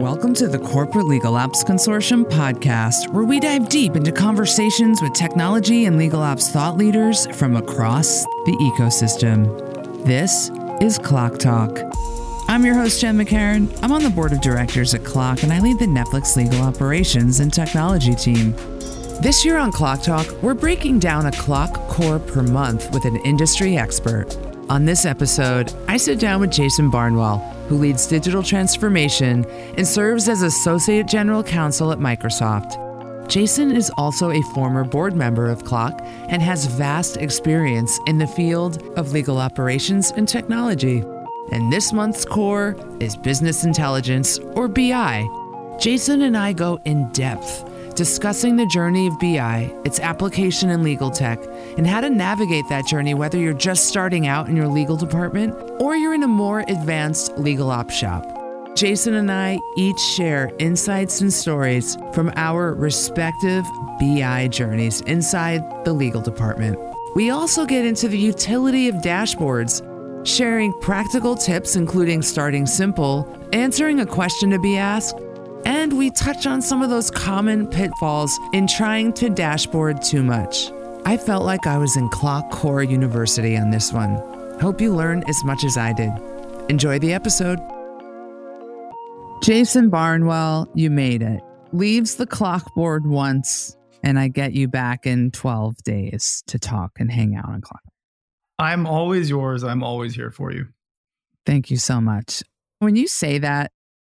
Welcome to the Corporate Legal Ops Consortium podcast, where we dive deep into conversations with technology and legal ops thought leaders from across the ecosystem. This is CLOC Talk. I'm your host, Jenn McCarron. I'm on the board of directors at CLOC, and I lead the Netflix legal operations and technology team. This year on CLOC Talk, we're breaking down a CLOC core per month with an industry expert. On this episode, I sit down with Jason Barnwell, who leads digital transformation and serves as Associate General Counsel at Microsoft. Jason is also a former board member of CLOC and has vast experience in the field of legal operations and technology. And this month's core is business intelligence, or BI. Jason and I go in depth discussing the journey of BI, its application in legal tech, and how to navigate that journey whether you're just starting out in your legal department or you're in a more advanced legal op shop. Jason and I each share insights and stories from our respective BI journeys inside the legal department. We also get into the utility of dashboards, sharing practical tips, including starting simple, answering a question to be asked, and we touch on some of those common pitfalls in trying to dashboard too much. I felt like I was in CLOC Core University on this one. Hope you learn as much as I did. Enjoy the episode. Jason Barnwell, you made it. Leaves the CLOC board once, and I get you back in 12 days to talk and hang out on CLOC. I'm always yours. I'm always here for you. Thank you so much. When you say that,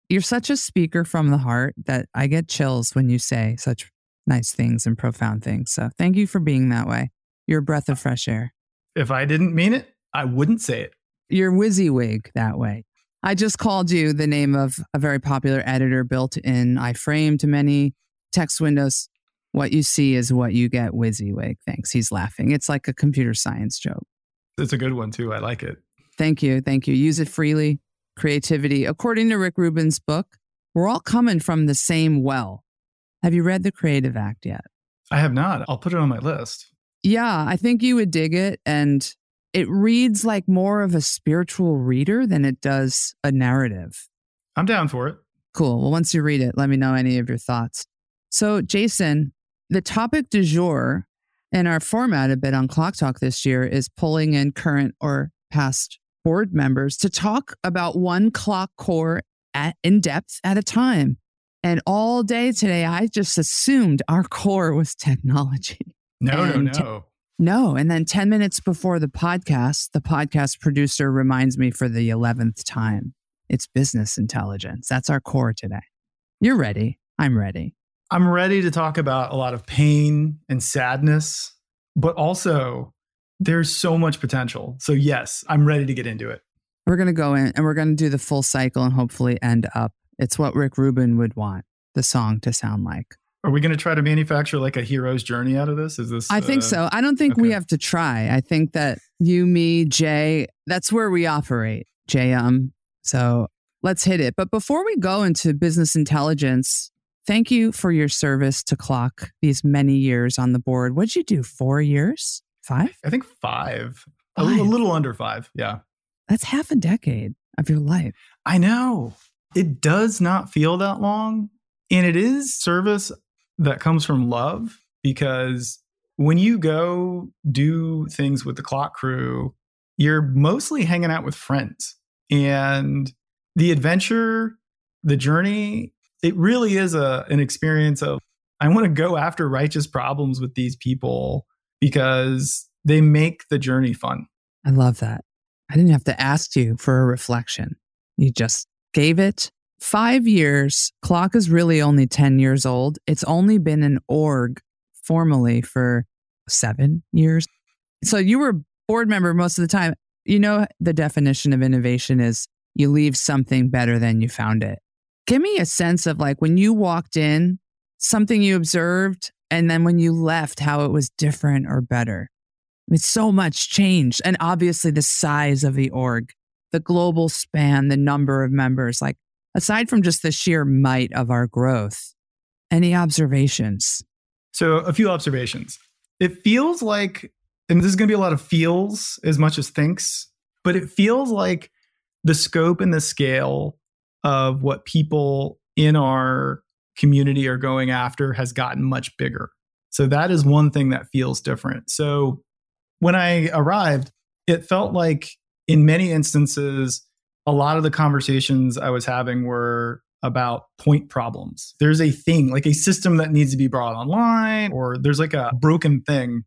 you're such a speaker from the heart that I get chills when you say such nice things and profound things. So thank you for being that way. You're a breath of fresh air. If I didn't mean it, I wouldn't say it. You're WYSIWYG that way. I just called you the name of a very popular editor built in iframe to many text windows. What you see is what you get, WYSIWYG. Thanks. He's laughing. It's like a computer science joke. It's a good one too. I like it. Thank you. Thank you. Use it freely creativity. According to Rick Rubin's book, we're all coming from the same well. Have you read The Creative Act yet? I have not. I'll put it on my list. Yeah, I think you would dig it. And it reads like more of a spiritual reader than it does a narrative. I'm down for it. Cool. Well, once you read it, let me know any of your thoughts. So, Jason, the topic du jour in our format a bit on CLOC Talk this year is pulling in current or past board members to talk about one CLOC core at, in depth at a time. And all day today, I just assumed our core was technology. No, And no, te- no. No. And then 10 minutes before the podcast, the podcast producer reminds me for the 11th time it's business intelligence. That's our core today. You're ready. I'm ready. I'm ready to talk about a lot of pain and sadness, but also there's so much potential. So, yes, I'm ready to get into it. We're going to go in and we're going to do the full cycle and hopefully end up. It's what Rick Rubin would want the song to sound like. Are we going to try to manufacture like a hero's journey out of this? Is this? I think uh, so. I don't think we have to try. I think that you, me, Jay, that's where we operate. Jay, um. So let's hit it. But before we go into business intelligence, thank you for your service to CLOC these many years on the board. What'd you do? Four years? Five? I think five. A Five. little, a little under five. Yeah. That's half a decade of your life. I know. It does not feel that long. And it is service that comes from love because when you go do things with the CLOC crew, you're mostly hanging out with friends. And the adventure, the journey, it really is a, an experience of I want to go after righteous problems with these people because they make the journey fun. I love that. I didn't have to ask you for a reflection. You just gave it. Five years. CLOC is really only 10 years old. It's only been an org formally for seven years. So you were board member most of the time. You know, the definition of innovation is you leave something better than you found it. Give me a sense of like when you walked in, something you observed, and then when you left, how it was different or better. It's so much change. And obviously, the size of the org, the global span, the number of members, like aside from just the sheer might of our growth, any observations? So, a few observations. It feels like, and this is going to be a lot of feels as much as thinks, but it feels like the scope and the scale of what people in our community are going after has gotten much bigger. So that is one thing that feels different. So when I arrived, it felt like in many instances, a lot of the conversations I was having were about point problems. There's a thing, like a system that needs to be brought online, or there's like a broken thing.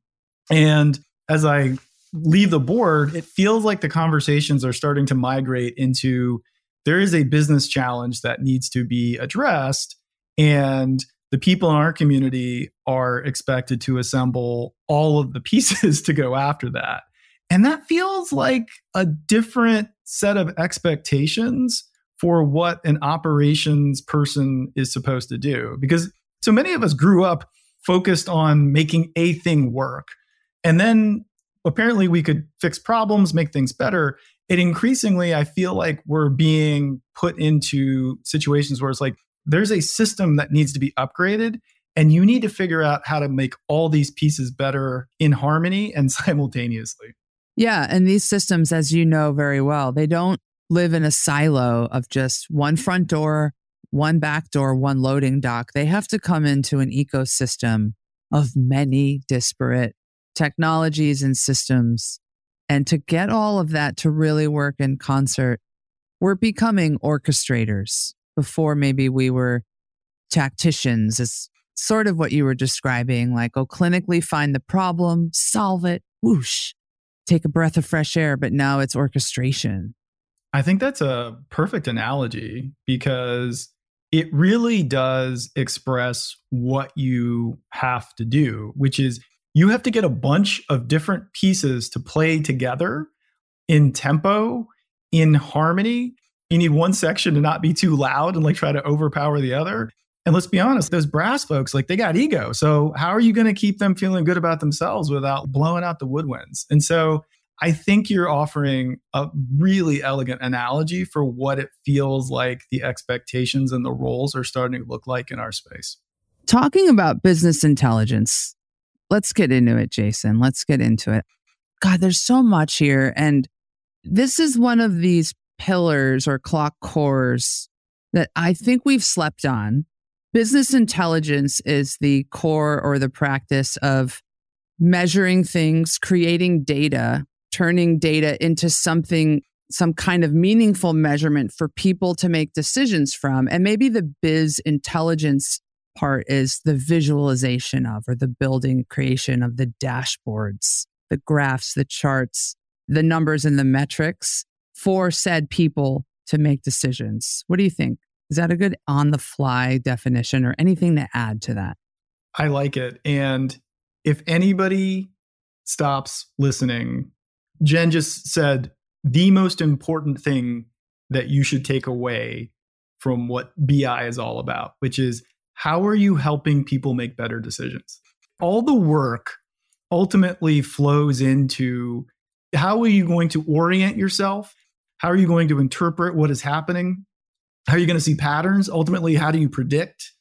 And as I leave the board, it feels like the conversations are starting to migrate into there is a business challenge that needs to be addressed. And the people in our community are expected to assemble all of the pieces to go after that. And that feels like a different set of expectations for what an operations person is supposed to do. Because so many of us grew up focused on making a thing work. And then apparently we could fix problems, make things better. It increasingly, I feel like we're being put into situations where it's like there's a system that needs to be upgraded. And you need to figure out how to make all these pieces better in harmony and simultaneously. Yeah. And these systems, as you know very well, they don't live in a silo of just one front door, one back door, one loading dock. They have to come into an ecosystem of many disparate technologies and systems. And to get all of that to really work in concert, we're becoming orchestrators before maybe we were tacticians, is sort of what you were describing. Like, oh, clinically find the problem, solve it, whoosh, take a breath of fresh air. But now it's orchestration. I think that's a perfect analogy because it really does express what you have to do, which is you have to get a bunch of different pieces to play together in tempo, in harmony. You need one section to not be too loud and like try to overpower the other. And let's be honest, those brass folks, like they got ego. So how are you going to keep them feeling good about themselves without blowing out the woodwinds? And so I think you're offering a really elegant analogy for what it feels like the expectations and the roles are starting to look like in our space. Talking about business intelligence, let's get into it, Jason. Let's get into it. God, there's so much here. And this is one of these pillars or CLOC cores that I think we've slept on. Business intelligence is the core or the practice of measuring things, creating data turning data into something some kind of meaningful measurement for people to make decisions from. And maybe the biz intelligence part is the visualization of or the building creation of the dashboards, the graphs, the charts, the numbers and the metrics for said people to make decisions. What do you think? Is that a good on the fly definition or anything to add to that? I like it. And if anybody stops listening Jenn just said the most important thing that you should take away from what BI is all about, which is how are you helping people make better decisions? All the work ultimately flows into how are you going to orient yourself? How are you going to interpret what is happening? How are you going to see patterns? Ultimately, how do you predict?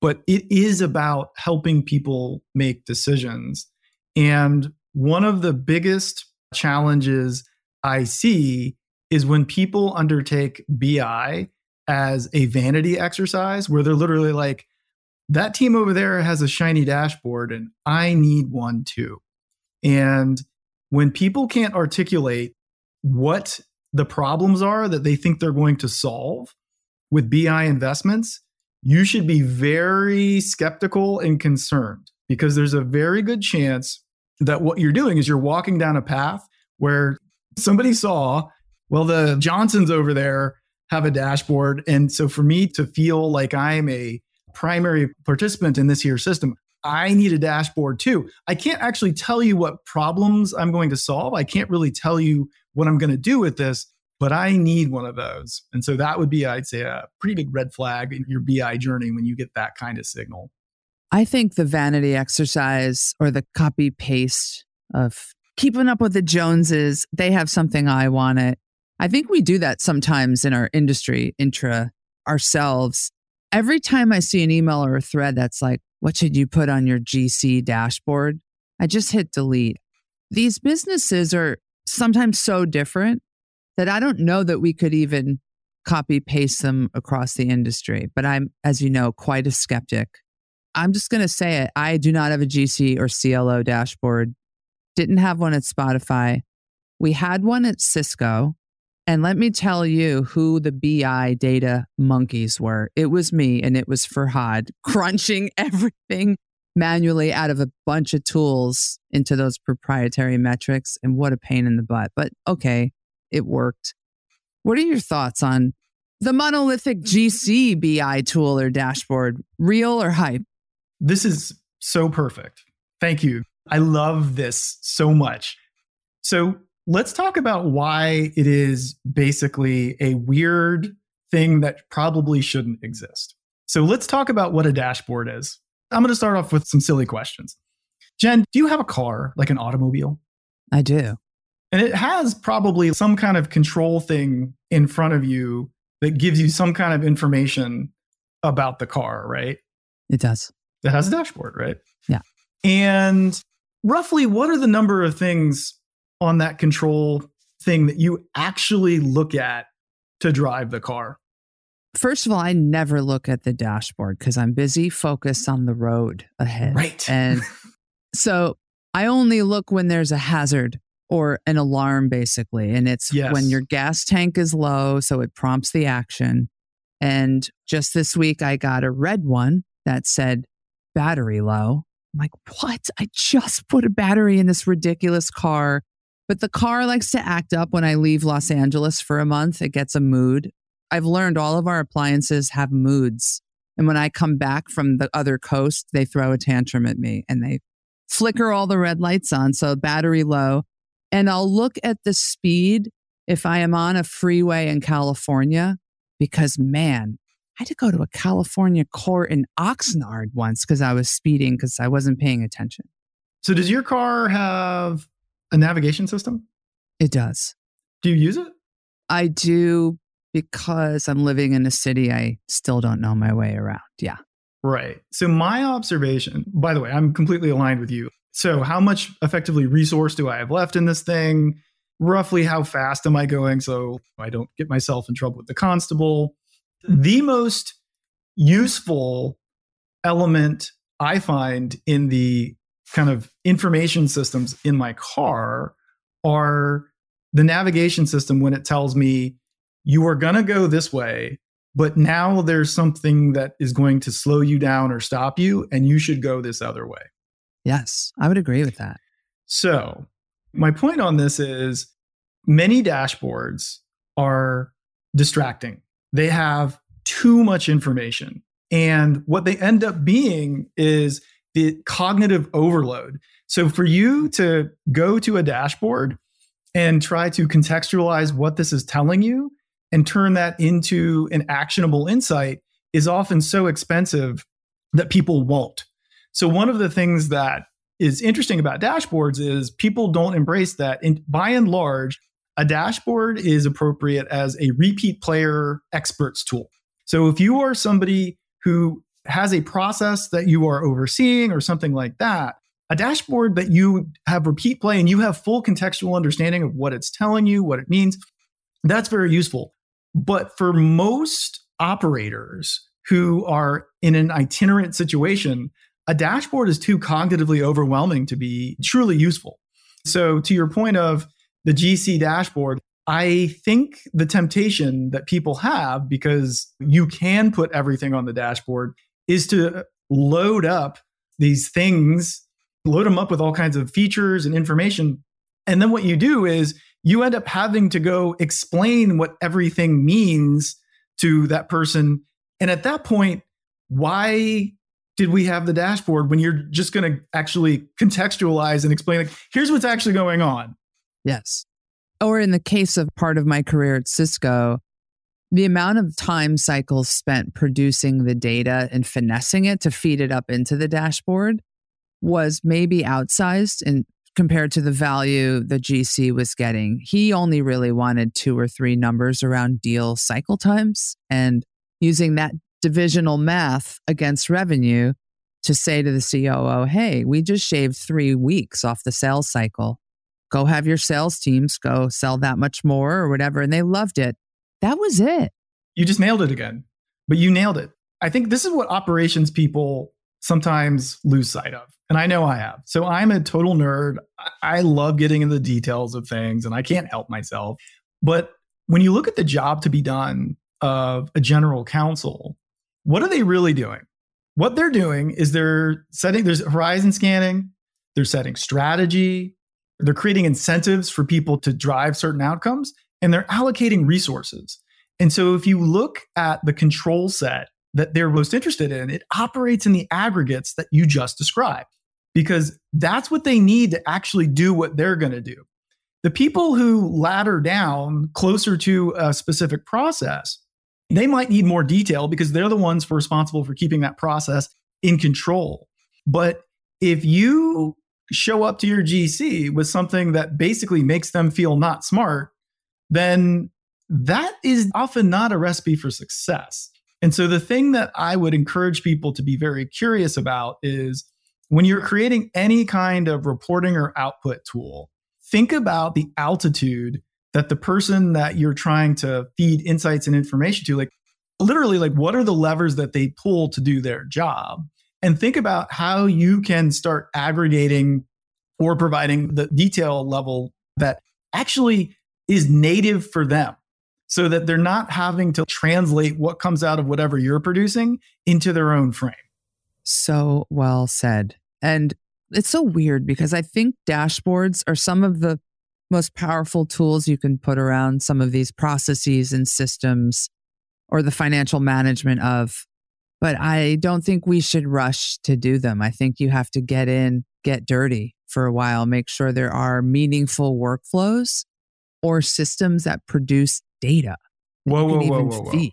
But it is about helping people make decisions. And one of the biggest challenges I see is when people undertake BI as a vanity exercise where they're literally like, that team over there has a shiny dashboard and I need one too. And when people can't articulate what the problems are that they think they're going to solve with BI investments, you should be very skeptical and concerned because there's a very good chance that what you're doing is you're walking down a path where somebody saw, well, the Johnsons over there have a dashboard. And so for me to feel like I'm a primary participant in this here system, I need a dashboard too. I can't actually tell you what problems I'm going to solve. I can't really tell you what I'm going to do with this, but I need one of those. And so that would be, I'd say, a pretty big red flag in your BI journey when you get that kind of signal. I think the vanity exercise or the copy paste of keeping up with the Joneses, they have something I want it. I think we do that sometimes in our industry intra ourselves. Every time I see an email or a thread that's like, what should you put on your GC dashboard? I just hit delete. These businesses are sometimes so different that I don't know that we could even copy paste them across the industry. But I'm, as you know, quite a skeptic. I'm just going to say it. I do not have a GC or CLO dashboard. Didn't have one at Spotify. We had one at Cisco. And let me tell you who the BI data monkeys were. It was me and it was Farhad crunching everything manually out of a bunch of tools into those proprietary metrics. And what a pain in the butt. But okay, it worked. What are your thoughts on the monolithic mm-hmm. GC BI tool or dashboard? Real or hype? This is so perfect. Thank you. I love this so much. So let's talk about why it is basically a weird thing that probably shouldn't exist. So let's talk about what a dashboard is. I'm going to start off with some silly questions. Jenn, do you have a car, like an automobile? I do. And it has probably some kind of control thing in front of you that gives you some kind of information about the car, right? It does. It has a dashboard, right? Yeah. And roughly, what are the number of things on that control thing that you actually look at to drive the car? First of all, I never look at the dashboard because I'm busy focused on the road ahead. Right. And so I only look when there's a hazard or an alarm, basically. And it's Yes. when your gas tank is low. So it prompts the action. And just this week, I got a red one that said battery low. I'm like, what? I just put a battery in this ridiculous car. But the car likes to act up when I leave Los Angeles for a month. It gets a mood. I've learned all of our appliances have moods. And when I come back from the other coast, they throw a tantrum at me and they flicker all the red lights on. So battery low. And I'll look at the speed if I am on a freeway in California, because man, I had to go to a California court in Oxnard once because I was speeding because I wasn't paying attention. So, does your car have a navigation system? It does. Do you use it? I do because I'm living in a city I still don't know my way around. Yeah. Right. So, my observation, by the way, I'm completely aligned with you. So, how much effectively resource do I have left in this thing? Roughly, how fast am I going so I don't get myself in trouble with the constable? The most useful element I find in the kind of information systems in my car are the navigation system when it tells me you are going to go this way but now there's something that is going to slow you down or stop you and you should go this other way Yes. I would agree with that. so my point on this is many dashboards are distracting they have too much information and what they end up being is the cognitive overload so for you to go to a dashboard and try to contextualize what this is telling you and turn that into an actionable insight is often so expensive that people won't. So, one of the things that is interesting about dashboards is people don't embrace that. And by and large, a dashboard is appropriate as a repeat player experts tool. So, if you are somebody who has a process that you are overseeing or something like that, a dashboard that you have repeat play and you have full contextual understanding of what it's telling you, what it means, that's very useful. But for most operators who are in an itinerant situation, a dashboard is too cognitively overwhelming to be truly useful. So, to your point of the GC dashboard, I think the temptation that people have, because you can put everything on the dashboard, is to load up these things, load them up with all kinds of features and information. And then what you do is you end up having to go explain what everything means to that person. And at that point, why did we have the dashboard when you're just going to actually contextualize and explain, like, here's what's actually going on? Yes. Or in the case of part of my career at Cisco, the amount of time cycles spent producing the data and finessing it to feed it up into the dashboard was maybe outsized and compared to the value the GC was getting. He only really wanted two or three numbers around deal cycle times and using that divisional math against revenue to say to the COO, hey, we just shaved three weeks off the sales cycle. Go have your sales teams go sell that much more or whatever. And they loved it. That was it. you just nailed it again. But you nailed it. I think this is what operations people sometimes lose sight of. And I know I have. So I'm a total nerd. I love getting into the details of things and I can't help myself. But when you look at the job to be done of a general counsel, what are they really doing? What they're doing is they're setting, there's horizon scanning, they're setting strategy, they're creating incentives for people to drive certain outcomes, and they're allocating resources. And so if you look at the control set that they're most interested in, it operates in the aggregates that you just described, because that's what they need to actually do what they're going to do. The people who ladder down closer to a specific process, they might need more detail because they're the ones responsible for keeping that process in control. But if you show up to your GC with something that basically makes them feel not smart, then that is often not a recipe for success. And so the thing that I would encourage people to be very curious about is when you're creating any kind of reporting or output tool, think about the altitude that the person that you're trying to feed insights and information to, like literally, like what are the levers that they pull to do their job? And think about how you can start aggregating or providing the detail level that actually is native for them so that they're not having to translate what comes out of whatever you're producing into their own frame. So well said. And it's so weird because I think dashboards are some of the most powerful tools you can put around some of these processes and systems or the financial management of. But I don't think we should rush to do them. I think you have to get in, get dirty for a while, make sure there are meaningful workflows or systems that produce data. Whoa, whoa, whoa, whoa, whoa.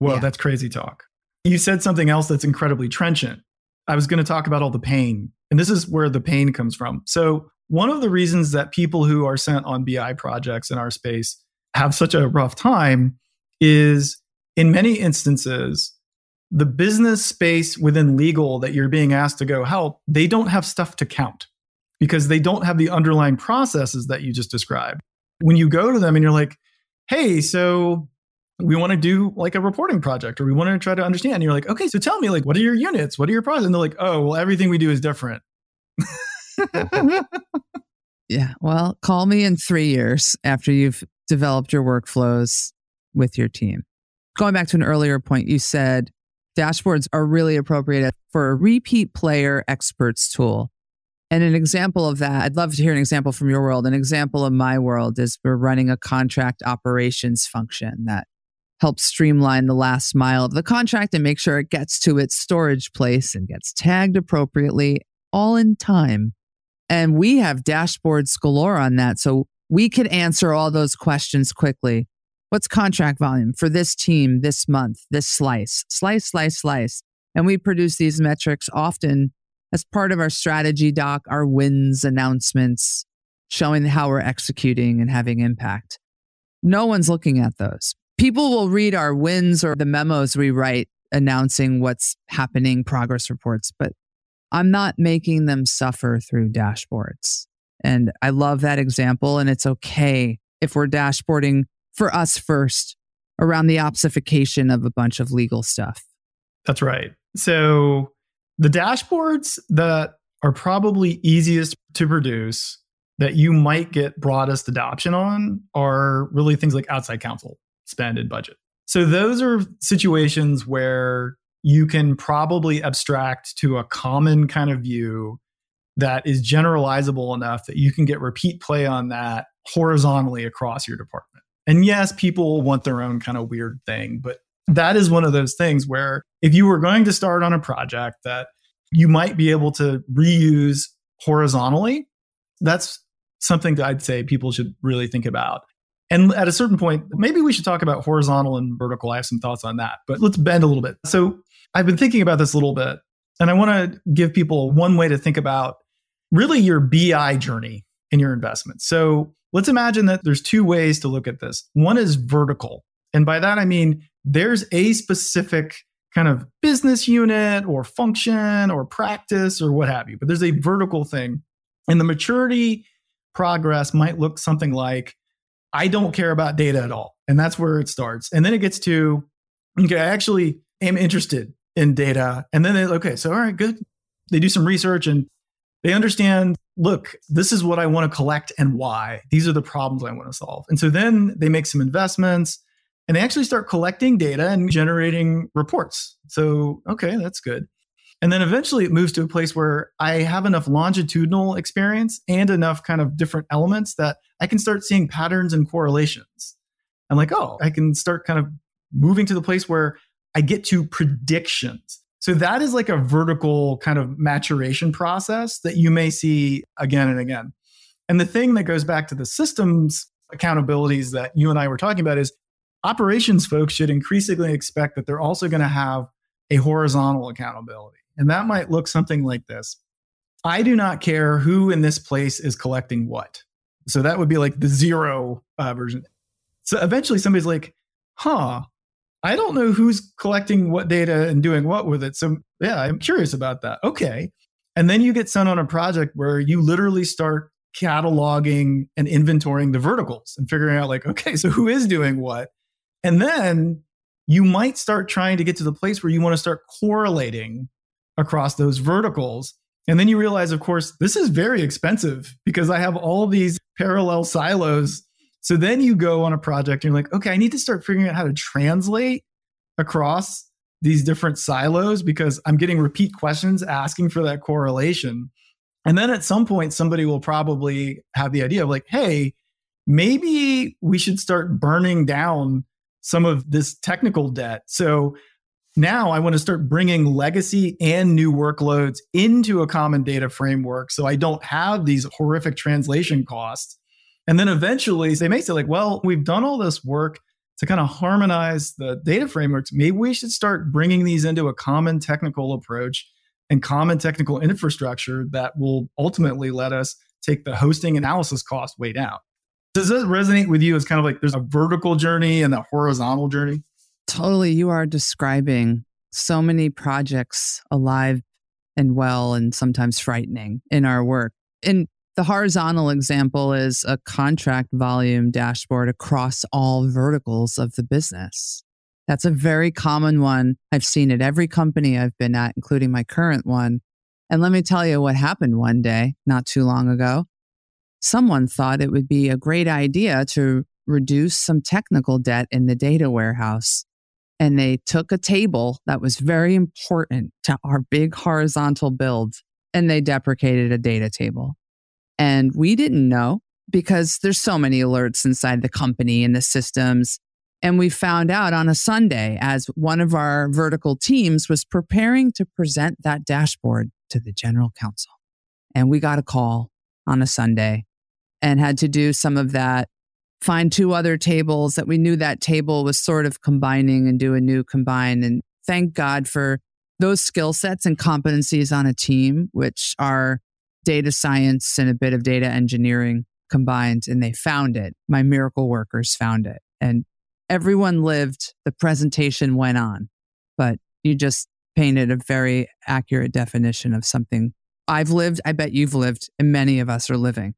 Whoa, yeah. that's crazy talk. You said something else that's incredibly trenchant. I was going to talk about all the pain, and this is where the pain comes from. So, one of the reasons that people who are sent on BI projects in our space have such a rough time is in many instances, the business space within legal that you're being asked to go help, they don't have stuff to count because they don't have the underlying processes that you just described. When you go to them and you're like, hey, so we want to do like a reporting project or we want to try to understand. And you're like, okay, so tell me, like, what are your units? What are your processes? And they're like, oh, well, everything we do is different. yeah. Well, call me in three years after you've developed your workflows with your team. Going back to an earlier point, you said dashboards are really appropriate for a repeat player experts tool. And an example of that, I'd love to hear an example from your world. An example of my world is we're running a contract operations function that helps streamline the last mile of the contract and make sure it gets to its storage place and gets tagged appropriately, all in time. And we have dashboards galore on that. So we could answer all those questions quickly. What's contract volume for this team this month, this slice, slice, slice, slice? And we produce these metrics often as part of our strategy doc, our wins announcements, showing how we're executing and having impact. No one's looking at those. People will read our wins or the memos we write announcing what's happening, progress reports, but I'm not making them suffer through dashboards. And I love that example. And it's okay if we're dashboarding for us first around the opsification of a bunch of legal stuff. That's right. So the dashboards that are probably easiest to produce that you might get broadest adoption on are really things like outside counsel spend and budget. So those are situations where you can probably abstract to a common kind of view that is generalizable enough that you can get repeat play on that horizontally across your department. And yes, people want their own kind of weird thing, but that is one of those things where if you were going to start on a project that you might be able to reuse horizontally, that's something that I'd say people should really think about. And at a certain point, maybe we should talk about horizontal and vertical. I have some thoughts on that, but let's bend a little bit. So I've been thinking about this a little bit, and I want to give people one way to think about really your BI journey in your investment. So let's imagine that there's two ways to look at this. One is vertical. And by that, I mean there's a specific kind of business unit or function or practice or what have you, but there's a vertical thing. And the maturity progress might look something like I don't care about data at all. And that's where it starts. And then it gets to okay, I actually am interested in data. And then they, okay, so all right, good. They do some research and they understand, look, this is what I want to collect and why. These are the problems I want to solve. And so then they make some investments and they actually start collecting data and generating reports. So, okay, that's good. And then eventually it moves to a place where I have enough longitudinal experience and enough kind of different elements that I can start seeing patterns and correlations. I'm like, oh, I can start kind of moving to the place where I get to predictions. So that is like a vertical kind of maturation process that you may see again and again. And the thing that goes back to the systems accountabilities that you and I were talking about is operations folks should increasingly expect that they're also going to have a horizontal accountability. And that might look something like this I do not care who in this place is collecting what. So that would be like the zero uh, version. So eventually somebody's like, huh, I don't know who's collecting what data and doing what with it. So yeah, I'm curious about that. Okay. And then you get sent on a project where you literally start cataloging and inventorying the verticals and figuring out like, okay, so who is doing what? And then you might start trying to get to the place where you want to start correlating across those verticals. And then you realize, of course, this is very expensive because I have all these parallel silos. So then you go on a project and you're like, okay, I need to start figuring out how to translate across these different silos because I'm getting repeat questions asking for that correlation. And then at some point, somebody will probably have the idea of like, hey, maybe we should start burning down some of this technical debt. So now I want to start bringing legacy and new workloads into a common data framework so I don't have these horrific translation costs. And then eventually they may say, like, well, we've done all this work to kind of harmonize the data frameworks. Maybe we should start bringing these into a common technical approach and common technical infrastructure that will ultimately let us take the hosting analysis cost way down. Does that resonate with you as kind of like there's a vertical journey and a horizontal journey? Totally. You are describing so many projects alive and well and sometimes frightening in our work. And the horizontal example is a contract volume dashboard across all verticals of the business. That's a very common one. I've seen at every company I've been at, including my current one. And let me tell you what happened one day, not too long ago. Someone thought it would be a great idea to reduce some technical debt in the data warehouse and they took a table that was very important to our big horizontal build and they deprecated a data table. And we didn't know because there's so many alerts inside the company and the systems. And we found out on a Sunday as one of our vertical teams was preparing to present that dashboard to the general counsel. And we got a call on a Sunday and had to do some of that find two other tables that we knew that table was sort of combining and do a new combine. And thank God for those skill sets and competencies on a team, which are data science and a bit of data engineering combined. And they found it. My miracle workers found it. And everyone lived, the presentation went on. But you just painted a very accurate definition of something I've lived, I bet you've lived, and many of us are living.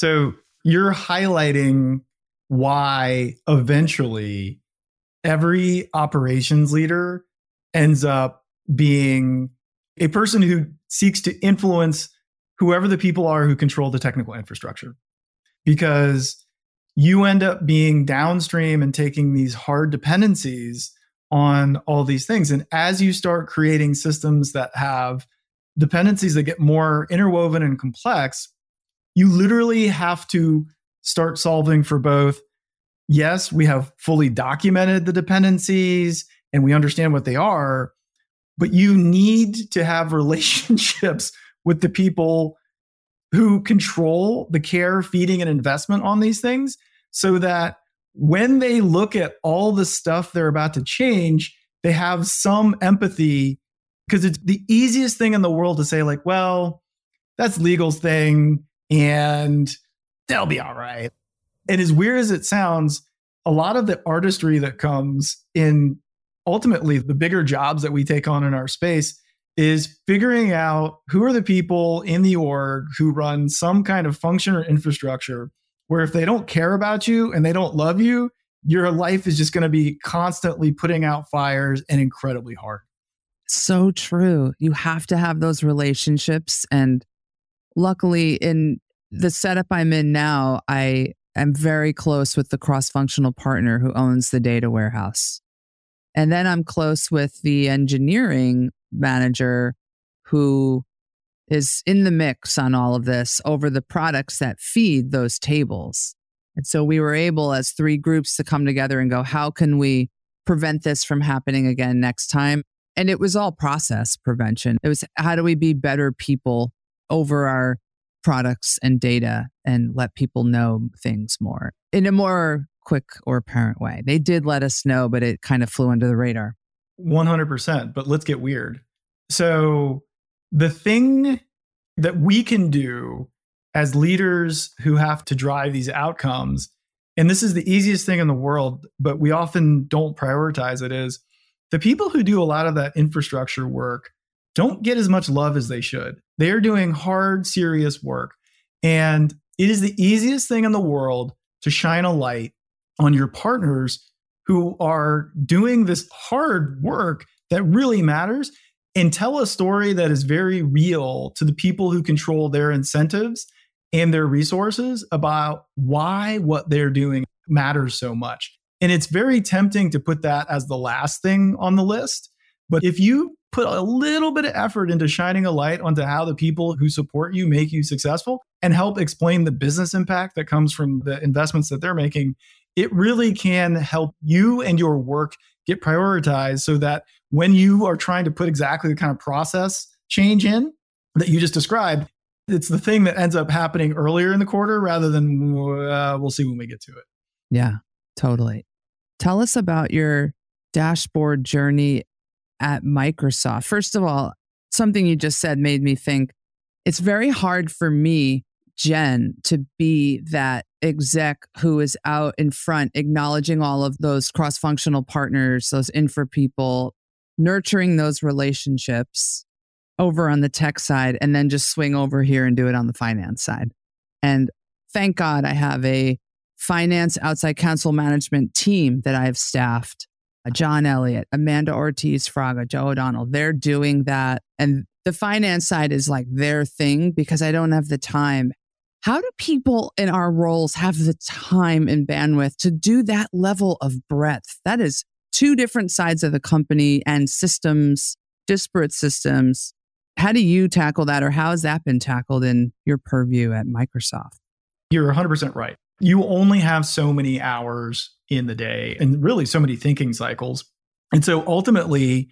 So you're highlighting why eventually every operations leader ends up being a person who seeks to influence whoever the people are who control the technical infrastructure. Because you end up being downstream and taking these hard dependencies on all these things. And as you start creating systems that have dependencies that get more interwoven and complex, you literally have to start solving for both. Yes, we have fully documented the dependencies and we understand what they are, but you need to have relationships with the people who control the care, feeding, and investment on these things so that when they look at all the stuff they're about to change, they have some empathy because it's the easiest thing in the world to say, like, well, that's legal's thing and they'll be all right. And as weird as it sounds, a lot of the artistry that comes in ultimately the bigger jobs that we take on in our space is figuring out who are the people in the org who run some kind of function or infrastructure where if they don't care about you and they don't love you, your life is just going to be constantly putting out fires and incredibly hard. So true. You have to have those relationships. And luckily, in the setup I'm in now, I am very close with the cross functional partner who owns the data warehouse. And then I'm close with the engineering manager who is in the mix on all of this over the products that feed those tables. And so we were able as three groups to come together and go, how can we prevent this from happening again next time? And it was all process prevention. It was how do we be better people over our products and data and let people know things more in a more quick or apparent way. They did let us know, but it kind of flew under the radar. 100%. But let's get weird. So, the thing that we can do as leaders who have to drive these outcomes, and this is the easiest thing in the world, but we often don't prioritize it, is the people who do a lot of that infrastructure work don't get as much love as they should. They are doing hard, serious work. And it is the easiest thing in the world to shine a light on your partners who are doing this hard work that really matters and tell a story that is very real to the people who control their incentives and their resources about why what they're doing matters so much. And it's very tempting to put that as the last thing on the list. But if you put a little bit of effort into shining a light onto how the people who support you make you successful and help explain the business impact that comes from the investments that they're making, it really can help you and your work get prioritized so that when you are trying to put exactly the kind of process change in that you just described, it's the thing that ends up happening earlier in the quarter rather than uh, we'll see when we get to it. Yeah, totally. Tell us about your dashboard journey at Microsoft. First of all, something you just said made me think it's very hard for me, Jenn, to be that exec who is out in front, acknowledging all of those cross functional partners, those infra people, nurturing those relationships over on the tech side, and then just swing over here and do it on the finance side. And thank God I have a finance outside counsel management team that I have staffed. Uh, John Elliott, Amanda Ortiz Fraga, Joe O'Donnell, they're doing that. And the finance side is like their thing because I don't have the time. How do people in our roles have the time and bandwidth to do that level of breadth? That is two different sides of the company and systems, disparate systems. How do you tackle that, or how has that been tackled in your purview at Microsoft? You're 100% right you only have so many hours in the day and really so many thinking cycles. And so ultimately,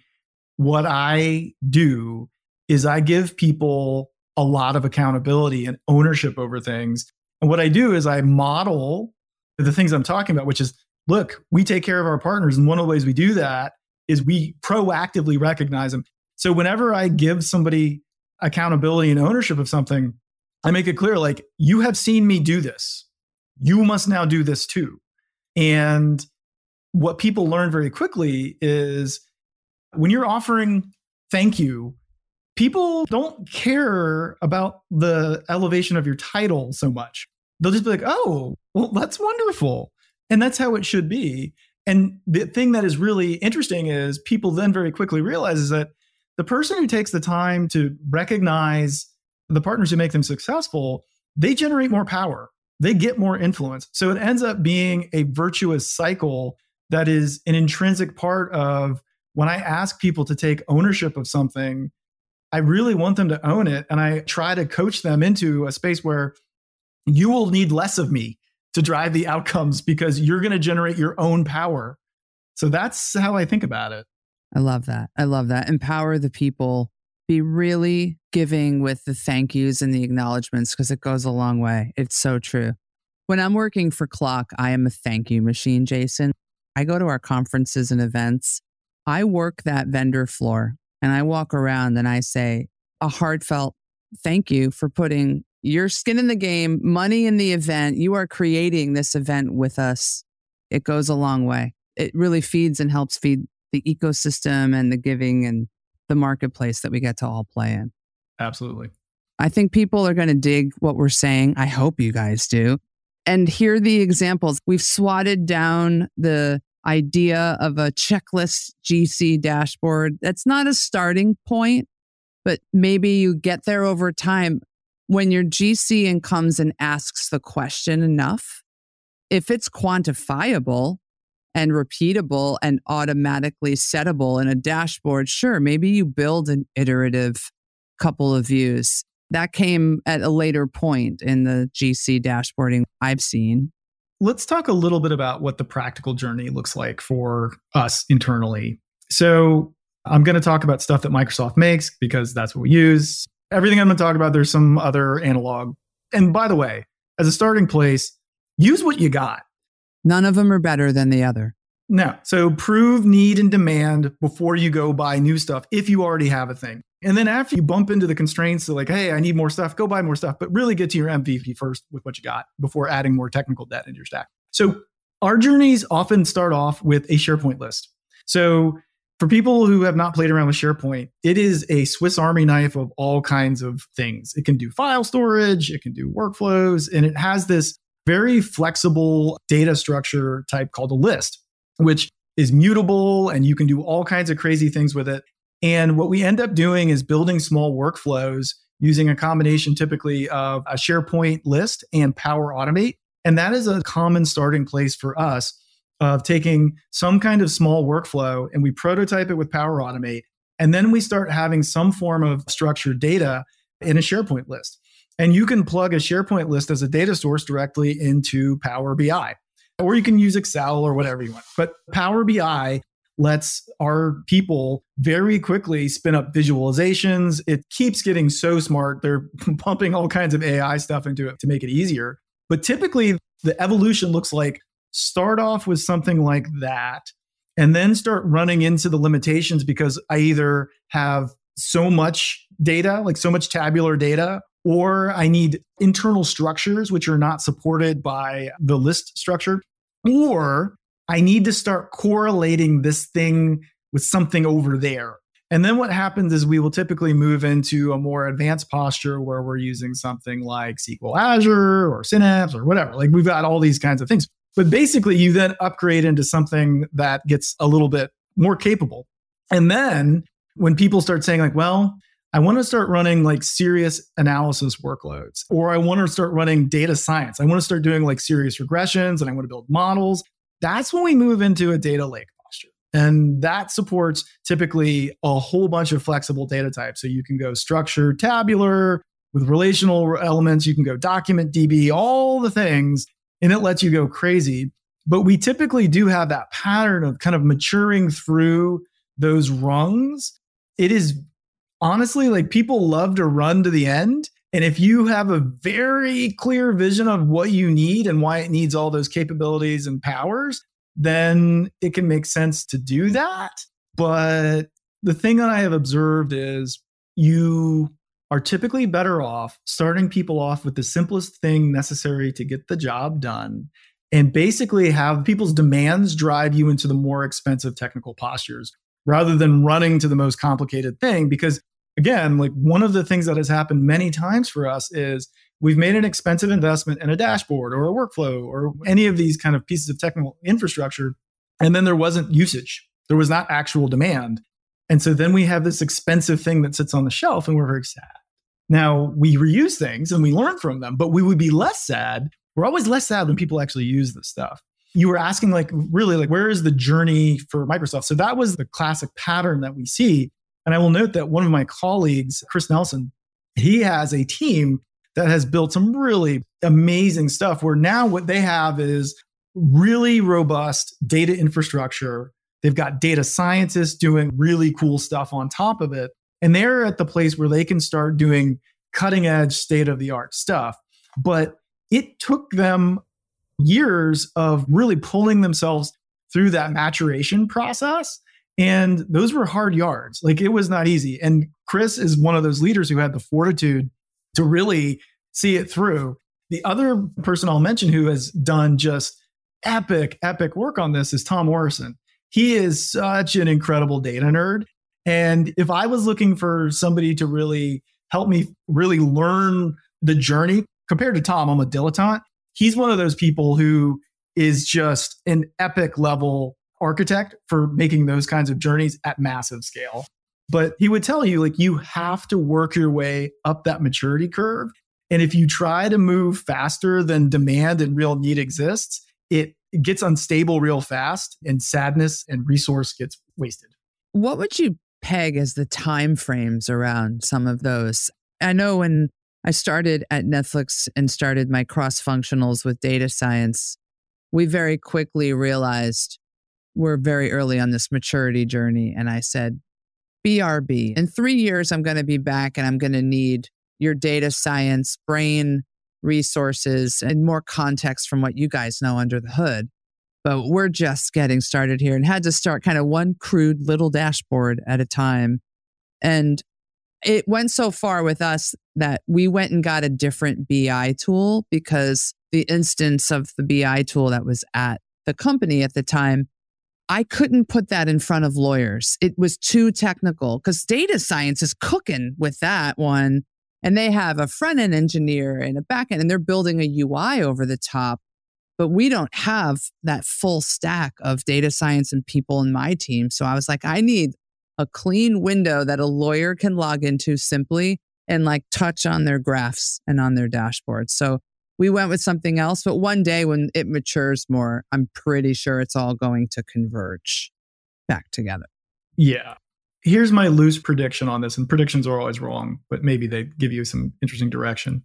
what I do is I give people a lot of accountability and ownership over things. And what I do is I model the things I'm talking about, which is look, we take care of our partners. And one of the ways we do that is we proactively recognize them. So whenever I give somebody accountability and ownership of something, I make it clear like, you have seen me do this you must now do this too. And what people learn very quickly is when you're offering thank you, people don't care about the elevation of your title so much. They'll just be like, oh, well, that's wonderful. And that's how it should be. And the thing that is really interesting is people then very quickly realize is that the person who takes the time to recognize the partners who make them successful, they generate more power they get more influence. So it ends up being a virtuous cycle that is an intrinsic part of when I ask people to take ownership of something, I really want them to own it. And I try to coach them into a space where you will need less of me to drive the outcomes because you're going to generate your own power. So that's how I think about it. I love that. I love that. Empower the people be really giving with the thank yous and the acknowledgments because it goes a long way. It's so true. When I'm working for CLOC, I am a thank you machine, Jason. I go to our conferences and events. I work that vendor floor and I walk around and I say a heartfelt thank you for putting your skin in the game, money in the event. You are creating this event with us. It goes a long way. It really feeds and helps feed the ecosystem and the giving and the marketplace that we get to all play in. Absolutely. I think people are going to dig what we're saying. I hope you guys do. and here are the examples. We've swatted down the idea of a checklist GC dashboard. That's not a starting point, but maybe you get there over time when your GC and comes and asks the question enough. If it's quantifiable and repeatable and automatically settable in a dashboard, sure, maybe you build an iterative couple of views. That came at a later point in the GC dashboarding I've seen. Let's talk a little bit about what the practical journey looks like for us internally. So, I'm going to talk about stuff that Microsoft makes because that's what we use. Everything I'm going to talk about, there's some other analog. And by the way, as a starting place, use what you got. None of them are better than the other. No. So prove need and demand before you go buy new stuff if you already have a thing. And then after you bump into the constraints, so like, hey, I need more stuff, go buy more stuff, but really get to your MVP first with what you got before adding more technical debt into your stack. So our journeys often start off with a SharePoint list. So for people who have not played around with SharePoint, it is a Swiss Army knife of all kinds of things. It can do file storage, it can do workflows, and it has this very flexible data structure type called a list, which is mutable and you can do all kinds of crazy things with it. And what we end up doing is building small workflows using a combination typically of a SharePoint list and Power Automate. And that is a common starting place for us of taking some kind of small workflow and we prototype it with Power Automate. And then we start having some form of structured data in a SharePoint list. And you can plug a SharePoint list as a data source directly into Power BI, or you can use Excel or whatever you want. But Power BI lets our people very quickly spin up visualizations. It keeps getting so smart. They're pumping all kinds of AI stuff into it to make it easier. But typically, the evolution looks like start off with something like that and then start running into the limitations because I either have so much data, like so much tabular data, or I need internal structures which are not supported by the list structure, or I need to start correlating this thing with something over there. And then what happens is we will typically move into a more advanced posture where we're using something like SQL Azure or Synapse or whatever. Like we've got all these kinds of things. But basically, you then upgrade into something that gets a little bit more capable. And then when people start saying, like, well, I want to start running like serious analysis workloads, or I want to start running data science. I want to start doing like serious regressions and I want to build models. That's when we move into a data lake posture. And that supports typically a whole bunch of flexible data types. So you can go structured, tabular, with relational elements, you can go document DB, all the things and it lets you go crazy. But we typically do have that pattern of kind of maturing through those rungs. It is honestly like people love to run to the end. And if you have a very clear vision of what you need and why it needs all those capabilities and powers, then it can make sense to do that. But the thing that I have observed is you are typically better off starting people off with the simplest thing necessary to get the job done and basically have people's demands drive you into the more expensive technical postures rather than running to the most complicated thing because again like one of the things that has happened many times for us is we've made an expensive investment in a dashboard or a workflow or any of these kind of pieces of technical infrastructure and then there wasn't usage there was not actual demand and so then we have this expensive thing that sits on the shelf and we're very sad now we reuse things and we learn from them, but we would be less sad. We're always less sad when people actually use this stuff. You were asking, like, really, like, where is the journey for Microsoft? So that was the classic pattern that we see. And I will note that one of my colleagues, Chris Nelson, he has a team that has built some really amazing stuff where now what they have is really robust data infrastructure. They've got data scientists doing really cool stuff on top of it. And they're at the place where they can start doing cutting edge, state of the art stuff. But it took them years of really pulling themselves through that maturation process. And those were hard yards. Like it was not easy. And Chris is one of those leaders who had the fortitude to really see it through. The other person I'll mention who has done just epic, epic work on this is Tom Orison. He is such an incredible data nerd. And if I was looking for somebody to really help me really learn the journey, compared to Tom, I'm a dilettante. he's one of those people who is just an epic level architect for making those kinds of journeys at massive scale. But he would tell you, like, you have to work your way up that maturity curve. And if you try to move faster than demand and real need exists, it gets unstable real fast and sadness and resource gets wasted. What would you peg as the time frames around some of those? I know when I started at Netflix and started my cross functionals with data science, we very quickly realized we're very early on this maturity journey. And I said, BRB, in three years, I'm going to be back and I'm going to need your data science brain resources and more context from what you guys know under the hood. But we're just getting started here and had to start kind of one crude little dashboard at a time. And it went so far with us that we went and got a different BI tool because the instance of the BI tool that was at the company at the time, I couldn't put that in front of lawyers. It was too technical because data science is cooking with that one. And they have a front end engineer and a back end, and they're building a UI over the top. But we don't have that full stack of data science and people in my team. So I was like, I need a clean window that a lawyer can log into simply and like touch on their graphs and on their dashboards. So we went with something else, but one day when it matures more, I'm pretty sure it's all going to converge back together. Yeah. Here's my loose prediction on this, and predictions are always wrong, but maybe they give you some interesting direction.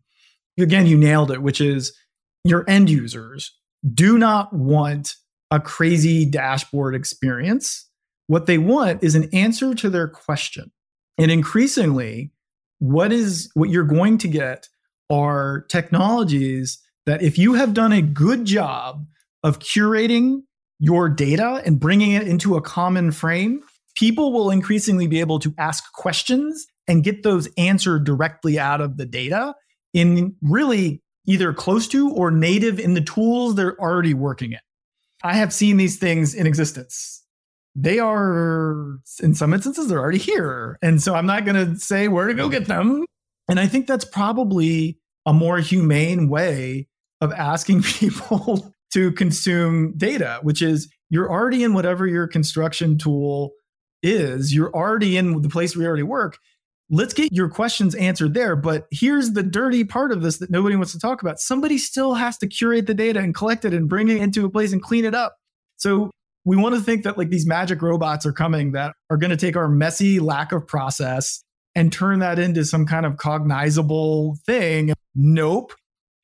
Again, you nailed it, which is your end users do not want a crazy dashboard experience what they want is an answer to their question. And increasingly, what is what you're going to get are technologies that if you have done a good job of curating your data and bringing it into a common frame, people will increasingly be able to ask questions and get those answered directly out of the data in really either close to or native in the tools they're already working in. I have seen these things in existence. They are in some instances they're already here. And so i'm not going to say where to go get them and i think that's probably a more humane way of asking people to consume data which is you're already in whatever your construction tool is. You're already in the place we already work. Let's get your questions answered there. But here's the dirty part of this that nobody wants to talk about. Somebody still has to curate the data and collect it and bring it into a place and clean it up. So we want to think that like these magic robots are coming that are going to take our messy lack of process and turn that into some kind of cognizable thing. Nope.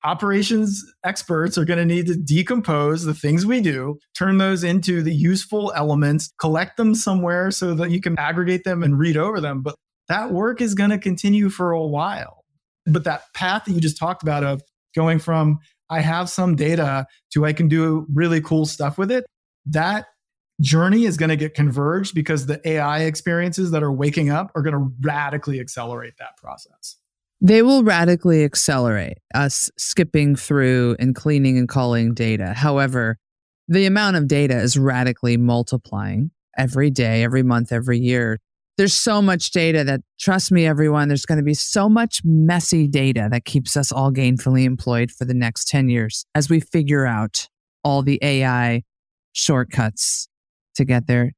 Operations experts are going to need to decompose the things we do, turn those into the useful elements, collect them somewhere so that you can aggregate them and read over them. But that work is going to continue for a while. But that path that you just talked about of going from I have some data to I can do really cool stuff with it, that journey is going to get converged because the AI experiences that are waking up are going to radically accelerate that process. They will radically accelerate us skipping through and cleaning and calling data. However, the amount of data is radically multiplying every day, every month, every year. There's so much data that, trust me, everyone, there's going to be so much messy data that keeps us all gainfully employed for the next 10 years as we figure out all the AI shortcuts to get there.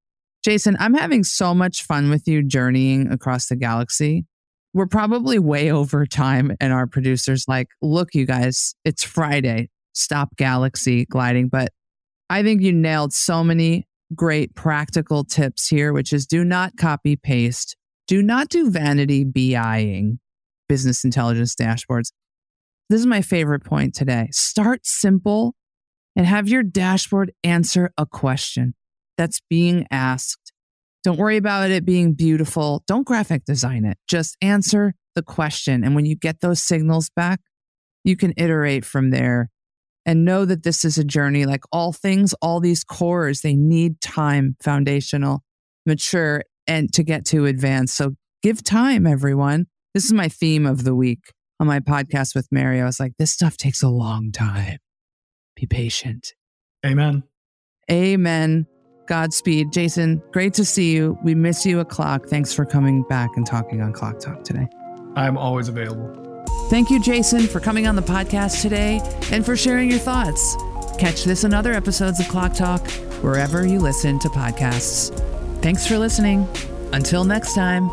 Jason, I'm having so much fun with you journeying across the galaxy. We're probably way over time, and our producer's like, look, you guys, it's Friday. Stop galaxy gliding. But I think you nailed so many great practical tips here, which is do not copy paste, do not do vanity BIing, business intelligence dashboards. This is my favorite point today. Start simple and have your dashboard answer a question that's being asked. Don't worry about it being beautiful. Don't graphic design it. Just answer the question. And when you get those signals back, you can iterate from there and know that this is a journey. Like all things, all these cores, they need time, foundational, mature, and to get to advanced. So give time, everyone. This is my theme of the week on my podcast with Mary. I was like, this stuff takes a long time. Be patient. Amen. Amen. Godspeed. Jason, great to see you. We miss you a CLOC. Thanks for coming back and talking on CLOC Talk today. I'm always available. Thank you, Jason, for coming on the podcast today and for sharing your thoughts. Catch this and other episodes of CLOC Talk wherever you listen to podcasts. Thanks for listening. Until next time.